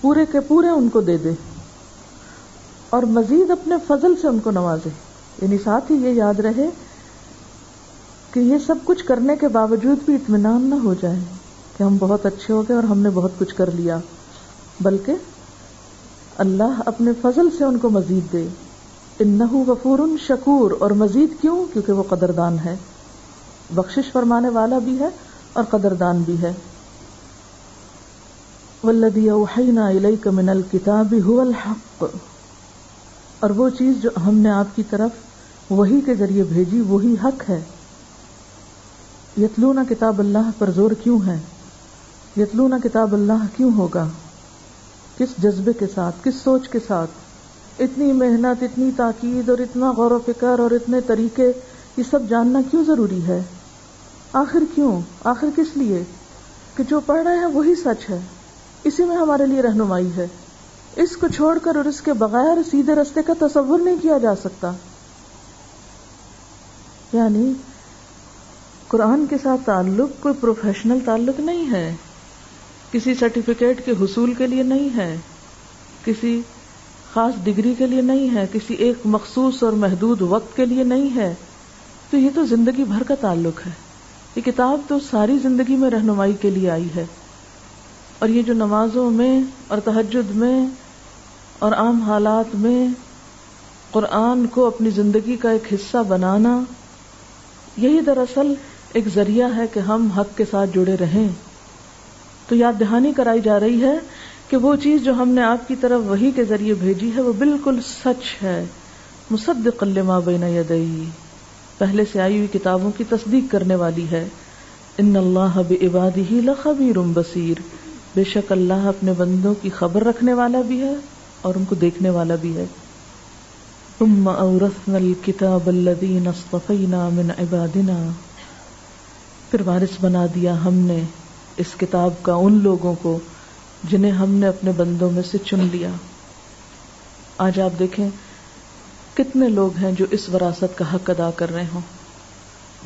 پورے کے پورے ان کو دے دے اور مزید اپنے فضل سے ان کو نوازے۔ یعنی ساتھ ہی یہ یاد رہے کہ یہ سب کچھ کرنے کے باوجود بھی اطمینان نہ ہو جائے کہ ہم بہت اچھے ہو گئے اور ہم نے بہت کچھ کر لیا۔ بلکہ اللہ اپنے فضل سے ان کو مزید دے۔ انہو غفور شکور۔ اور مزید کیوں؟ کیونکہ وہ قدردان ہے۔ بخشش فرمانے والا بھی ہے اور قدردان بھی ہے۔ والذی اوحینا الیک من الكتاب هو الحق۔ اور وہ چیز جو ہم نے آپ کی طرف وہی کے ذریعے بھیجی، وہی حق ہے۔ یتلونا کتاب اللہ پر زور کیوں ہے؟ یتلونا کتاب اللہ کیوں ہوگا؟ کس جذبے کے ساتھ، کس سوچ کے ساتھ؟ اتنی محنت، اتنی تاکید اور اتنا غور و فکر اور اتنے طریقے، یہ سب جاننا کیوں ضروری ہے؟ آخر کیوں؟ آخر کس لیے؟ کہ جو پڑھ رہے ہیں وہی سچ ہے۔ اسی میں ہمارے لیے رہنمائی ہے۔ اس کو چھوڑ کر اور اس کے بغیر سیدھے رستے کا تصور نہیں کیا جا سکتا۔ یعنی قرآن کے ساتھ تعلق، کوئی پروفیشنل تعلق نہیں ہے۔ کسی سرٹیفکیٹ کے حصول کے لیے نہیں ہے۔ کسی خاص ڈگری کے لیے نہیں ہے۔ کسی ایک مخصوص اور محدود وقت کے لیے نہیں ہے۔ تو یہ تو زندگی بھر کا تعلق ہے۔ یہ کتاب تو ساری زندگی میں رہنمائی کے لیے آئی ہے۔ اور یہ جو نمازوں میں اور تہجد میں اور عام حالات میں قرآن کو اپنی زندگی کا ایک حصہ بنانا، یہی دراصل ایک ذریعہ ہے کہ ہم حق کے ساتھ جڑے رہیں۔ تو یاد دہانی کرائی جا رہی ہے کہ وہ چیز جو ہم نے آپ کی طرف وہی کے ذریعے بھیجی ہے، وہ بالکل سچ ہے۔ مصدق لما بین یدئی پہلے سے آئی ہوئی کتابوں کی تصدیق کرنے والی ہے۔ ان اللہ بعبادہ لخبیر بصیر۔ بے شک اللہ اپنے بندوں کی خبر رکھنے والا بھی ہے اور ان کو دیکھنے والا بھی ہے۔ ثم اورثنا الكتاب الذين اصطفينا من عبادنا۔ پھر وارث بنا دیا ہم نے اس کتاب کا ان لوگوں کو جنہیں ہم نے اپنے بندوں میں سے چن لیا۔ آج آپ دیکھیں کتنے لوگ ہیں جو اس وراثت کا حق ادا کر رہے ہوں،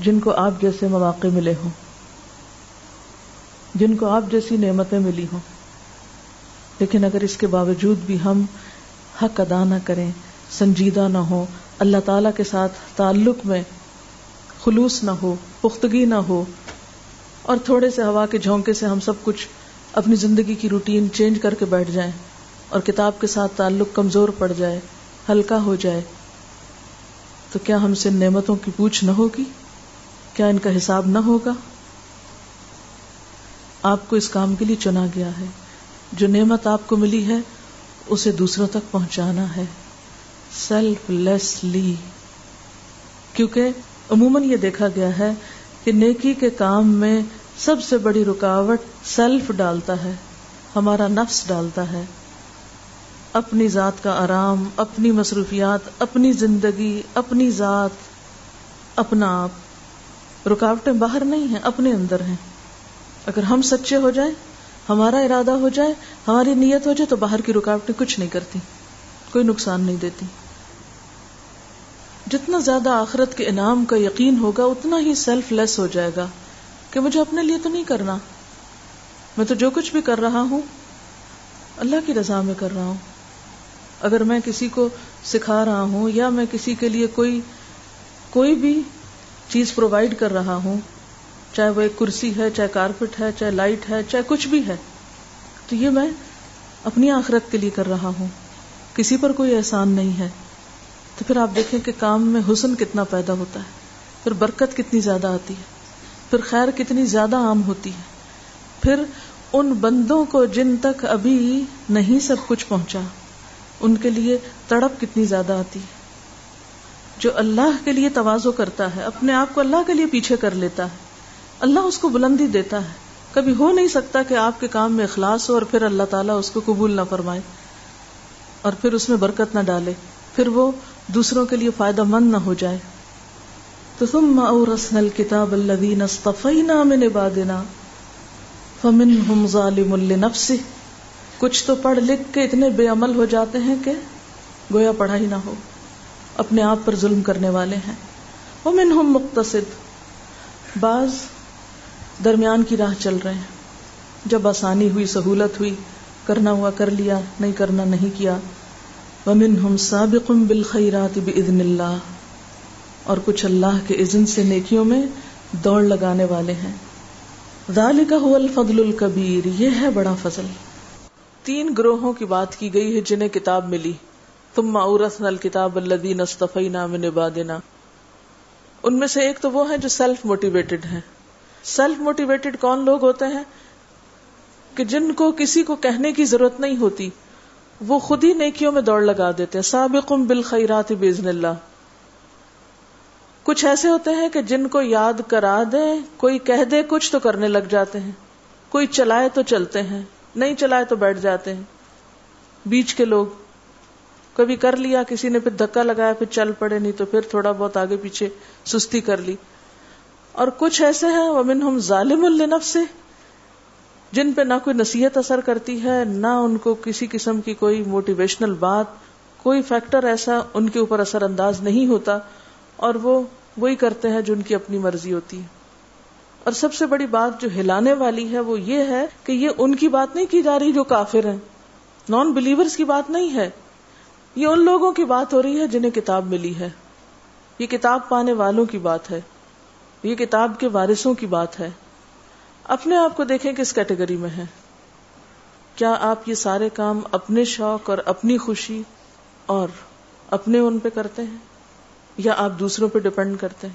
جن کو آپ جیسے مواقع ملے ہوں۔ جن کو آپ جیسی نعمتیں ملی ہوں۔ لیکن اگر اس کے باوجود بھی ہم حق ادا نہ کریں، سنجیدہ نہ ہو اللہ تعالی کے ساتھ تعلق میں خلوص نہ ہو، پختگی نہ ہو، اور تھوڑے سے ہوا کے جھونکے سے ہم سب کچھ اپنی زندگی کی روٹین چینج کر کے بیٹھ جائیں اور کتاب کے ساتھ تعلق کمزور پڑ جائے، ہلکا ہو جائے، تو کیا ہم سے نعمتوں کی پوچھ نہ ہوگی؟ کیا ان کا حساب نہ ہوگا؟ آپ کو اس کام کے لیے چنا گیا ہے۔ جو نعمت آپ کو ملی ہے، اسے دوسروں تک پہنچانا ہے۔ سیلف لیس لی کیونکہ عموماً یہ دیکھا گیا ہے کہ نیکی کے کام میں سب سے بڑی رکاوٹ سیلف ڈالتا ہے، ہمارا نفس ڈالتا ہے۔ اپنی ذات کا آرام، اپنی مصروفیات، اپنی زندگی، اپنی ذات، اپنا آپ۔ رکاوٹیں باہر نہیں ہیں، اپنے اندر ہیں۔ اگر ہم سچے ہو جائیں، ہمارا ارادہ ہو جائے، ہماری نیت ہو جائے، تو باہر کی رکاوٹیں کچھ نہیں کرتی، کوئی نقصان نہیں دیتی۔ جتنا زیادہ آخرت کے انعام کا یقین ہوگا، اتنا ہی سیلف لیس ہو جائے گا کہ مجھے اپنے لیے تو نہیں کرنا۔ میں تو جو کچھ بھی کر رہا ہوں، اللہ کی رضا میں کر رہا ہوں۔ اگر میں کسی کو سکھا رہا ہوں یا میں کسی کے لیے کوئی کوئی بھی چیز پرووائڈ کر رہا ہوں چاہے وہ ایک کرسی ہے، چاہے کارپیٹ ہے، چاہے لائٹ ہے، چاہے کچھ بھی ہے۔ تو یہ میں اپنی آخرت کے لیے کر رہا ہوں۔ کسی پر کوئی احسان نہیں ہے۔ تو پھر آپ دیکھیں کہ کام میں حسن کتنا پیدا ہوتا ہے۔ پھر برکت کتنی زیادہ آتی ہے۔ پھر خیر کتنی زیادہ عام ہوتی ہے۔ پھر ان بندوں کو جن تک ابھی نہیں سب کچھ پہنچا، ان کے لیے تڑپ کتنی زیادہ آتی ہے۔ جو اللہ کے لیے توازو کرتا ہے، اپنے آپ کو اللہ کے لیے پیچھے کر لیتا ہے۔ اللہ اس کو بلندی دیتا ہے۔ کبھی ہو نہیں سکتا کہ آپ کے کام میں اخلاص ہو اور پھر اللہ تعالیٰ اس کو قبول نہ فرمائے اور پھر اس میں برکت نہ ڈالے۔ پھر وہ دوسروں کے لیے فائدہ مند نہ ہو جائے۔ تو تم اورسن الکتاب الذین اصطفینا من عبادنا فمنہم ظالم لنفسه۔ کچھ تو پڑھ لکھ کے اتنے بے عمل ہو جاتے ہیں کہ گویا پڑھائی نہ ہو۔ اپنے آپ پر ظلم کرنے والے ہیں۔ ومنہم مقتصد۔ بعض درمیان کی راہ چل رہے ہیں۔ جب آسانی ہوئی، سہولت ہوئی، کرنا ہوا، کر لیا، نہیں کرنا، نہیں کیا۔ ومن ہم سابق بالخیرات باذن اللہ اور کچھ اللہ کے اذن سے نیکیوں میں دوڑ لگانے والے ہیں۔ ذالک هو الفضل الکبیر یہ ہے بڑا فضل۔ تین گروہوں کی بات کی گئی ہے جنہیں کتاب ملی۔ ثم اورثنا الكتاب الذين اصطفينا من عبادنا۔ ان میں سے ایک تو وہ ہیں جو سیلف موٹیویٹڈ ہیں۔ سیلف موٹیویٹڈ کون لوگ ہوتے ہیں کہ جن کو کسی کو کہنے کی ضرورت نہیں ہوتی وہ خود ہی نیکیوں میں دوڑ لگا دیتے ہیں۔ سابقم بالخیرات باذن اللہ۔ کچھ ایسے ہوتے ہیں کہ جن کو یاد کرا دیں، کوئی کہہ دے کچھ تو کرنے لگ جاتے ہیں۔ کوئی چلائے تو چلتے ہیں، نہیں چلائے تو بیٹھ جاتے ہیں۔ بیچ کے لوگ کبھی کر لیا، کسی نے پھر دھکا لگایا، پھر چل پڑے، نہیں تو پھر تھوڑا بہت آگے پیچھے سستی کر لی۔ اور کچھ ایسے ہیں ومن ہم ظالم النف سے جن پہ نہ کوئی نصیحت اثر کرتی ہے، نہ ان کو کسی قسم کی کوئی موٹیویشنل بات، کوئی فیکٹر ایسا ان کے اوپر اثر انداز نہیں ہوتا، اور وہ وہی کرتے ہیں جو ان کی اپنی مرضی ہوتی ہے۔ اور سب سے بڑی بات جو ہلانے والی ہے وہ یہ ہے کہ یہ ان کی بات نہیں کی جا رہی جو کافر ہیں۔ نان بلیورز کی بات نہیں ہے۔ یہ ان لوگوں کی بات ہو رہی ہے جنہیں کتاب ملی ہے۔ یہ کتاب پانے والوں کی بات ہے۔ یہ کتاب کے وارثوں کی بات ہے۔ اپنے آپ کو دیکھیں کس کیٹیگری میں ہے کیا آپ یہ سارے کام اپنے شوق اور اپنی خوشی اور اپنے ان پہ کرتے ہیں یا آپ دوسروں پہ ڈپینڈ کرتے ہیں؟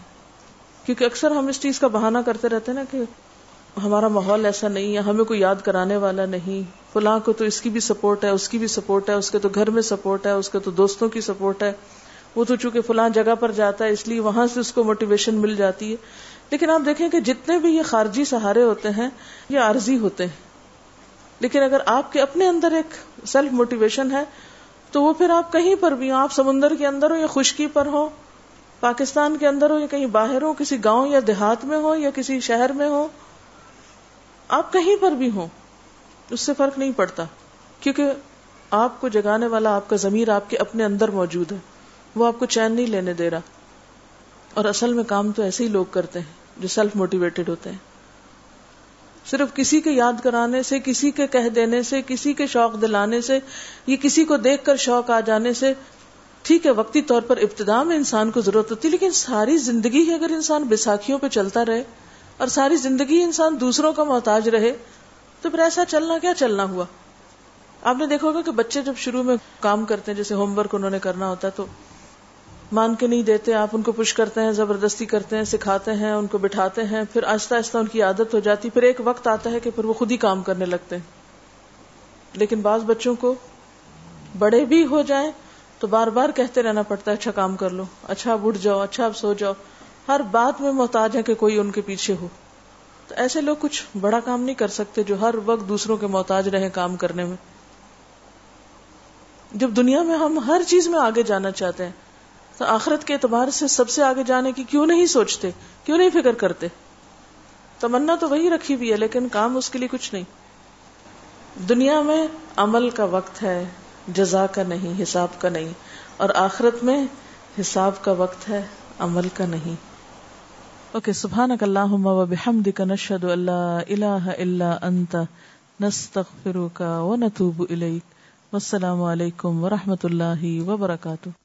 کیونکہ اکثر ہم اس چیز کا بہانہ کرتے رہتے ہیں نا کہ ہمارا ماحول ایسا نہیں ہے، ہمیں کوئی یاد کرانے والا نہیں۔ فلاں کو تو اس کی بھی سپورٹ ہے، اس کی بھی سپورٹ ہے، اس کے تو گھر میں سپورٹ ہے، اس کے تو دوستوں کی سپورٹ ہے۔ وہ تو چونکہ فلاں جگہ پر جاتا ہے، اس لیے وہاں سے اس کو موٹیویشن مل جاتی ہے۔ لیکن آپ دیکھیں کہ جتنے بھی یہ خارجی سہارے ہوتے ہیں، یہ عارضی ہوتے ہیں۔ لیکن اگر آپ کے اپنے اندر ایک سیلف موٹیویشن ہے، تو وہ پھر آپ کہیں پر بھی ہو آپ سمندر کے اندر ہو یا خشکی پر ہو پاکستان کے اندر ہو یا کہیں باہر ہو کسی گاؤں یا دیہات میں ہو یا کسی شہر میں ہو آپ کہیں پر بھی ہوں، اس سے فرق نہیں پڑتا۔ کیونکہ آپ کو جگانے والا، آپ کا ضمیر آپ کے اپنے اندر موجود ہے۔ وہ آپ کو چین نہیں لینے دے رہا۔ اور اصل میں کام تو ایسے ہی لوگ کرتے ہیں جو سیلف موٹیویٹڈ ہوتے ہیں۔ صرف کسی کے یاد کرانے سے، کسی کے کہہ دینے سے، کسی کے شوق دلانے سے یہ کسی کو دیکھ کر شوق آ جانے سے۔ ٹھیک ہے، وقتی طور پر ابتدا میں انسان کو ضرورت ہوتی ہے لیکن ساری زندگی ہی اگر انسان بیساکھیوں پہ چلتا رہے اور ساری زندگی انسان دوسروں کا محتاج رہے، تو پھر ایسا چلنا کیا چلنا ہوا؟ آپ نے دیکھا ہوگا کہ بچے جب شروع میں کام کرتے ہیں، جیسے ہوم ورک انہوں نے کرنا ہوتا ہے تو مان کے نہیں دیتے، آپ ان کو پش کرتے ہیں، زبردستی کرتے ہیں، سکھاتے ہیں، ان کو بٹھاتے ہیں، پھر آہستہ آہستہ ان کی عادت ہو جاتی، پھر ایک وقت آتا ہے کہ پھر وہ خود ہی کام کرنے لگتے ہیں۔ لیکن بعض بچوں کو بڑے بھی ہو جائیں تو بار بار کہتے رہنا پڑتا ہے اچھا کام کر لو اچھا اب اٹھ جاؤ اچھا اب سو جاؤ۔ ہر بات میں محتاج ہے کہ کوئی ان کے پیچھے ہو۔ تو ایسے لوگ کچھ بڑا کام نہیں کر سکتے جو ہر وقت دوسروں کے محتاج رہے کام کرنے میں۔ جب دنیا میں ہم ہر چیز میں آگے جانا چاہتے ہیں تو آخرت کے اعتبار سے سب سے آگے جانے کی کیوں نہیں سوچتے؟ کیوں نہیں فکر کرتے؟ تمنا تو وہی رکھی ہوئی ہے، لیکن کام اس کے لیے کچھ نہیں۔ دنیا میں عمل کا وقت ہے، جزا کا نہیں، حساب کا نہیں۔ اور آخرت میں حساب کا وقت ہے، عمل کا نہیں۔ اوکے، سبحانک اللہم و بحمدک نشہد اللہ الہ الا انت، نستغفرک و نتوب الیک۔ والسلام علیکم ورحمۃ اللہ وبرکاتہ۔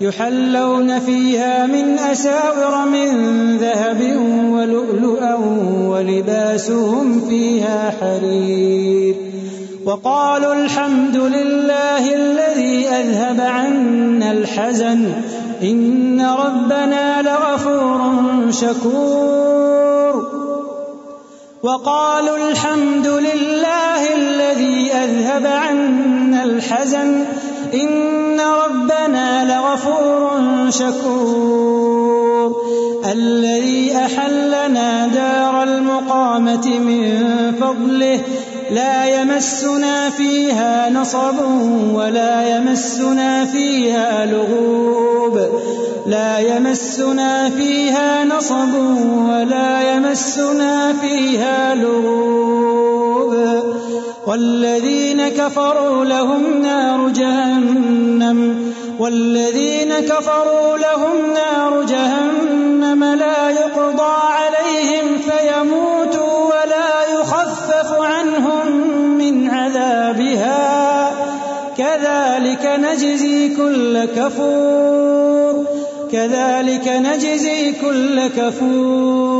يحلون فيها من أساور من ذهب ولؤلؤا ولباسهم فيها حرير وقالوا الحمد لله الذي أذهب عنا الحزن إن ربنا لغفور شكور وقالوا الحمد لله الذي أذهب عنا الحزن إن ربنا لغفور شكور الذي أحلنا دار المقامة من فضله لا يمسنا فيها نصب ولا يمسنا فيها لغوب لا يمسنا فيها نصب ولا يمسنا فيها لغوب والذين كفروا لهم نار جهنم والذين كفروا لهم نار جهنم لا يقضى عليهم فيموتوا ولا يخفف عنهم من عذابها كذلك نجزي كل كفور كذلك نجزي كل كفور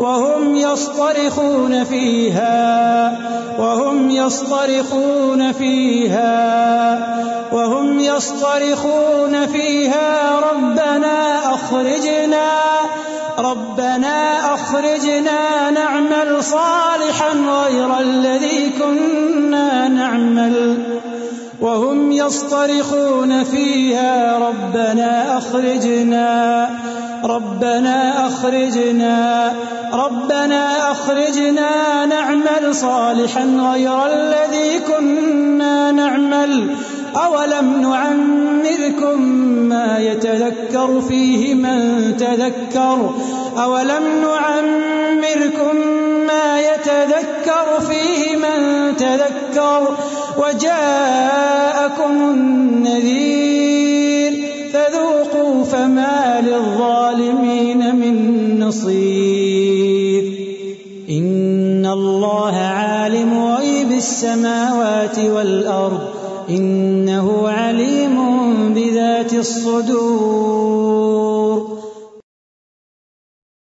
وهم يصطرخون فيها، وهم يصطرخون فيها، وهم يصطرخون فيها. ربنا أخرجنا ربنا أخرجنا نعمل صالحا غير الذي كنا نعمل. وهم يصطرخون فيها. ربنا أخرجنا ربنا أخرجنا ربنا أخرجنا نعمل صالحا غير الذي كنا نعمل، أولم نعمركم ما يتذكر فيه من تذكر؟ أولم نعمركم ما يتذكر فيه من تذكر؟ وجاءكم النذير للظالمين من نصير. إن الله عالم غيب السماوات والأرض. إنه عليم بذات الصدور.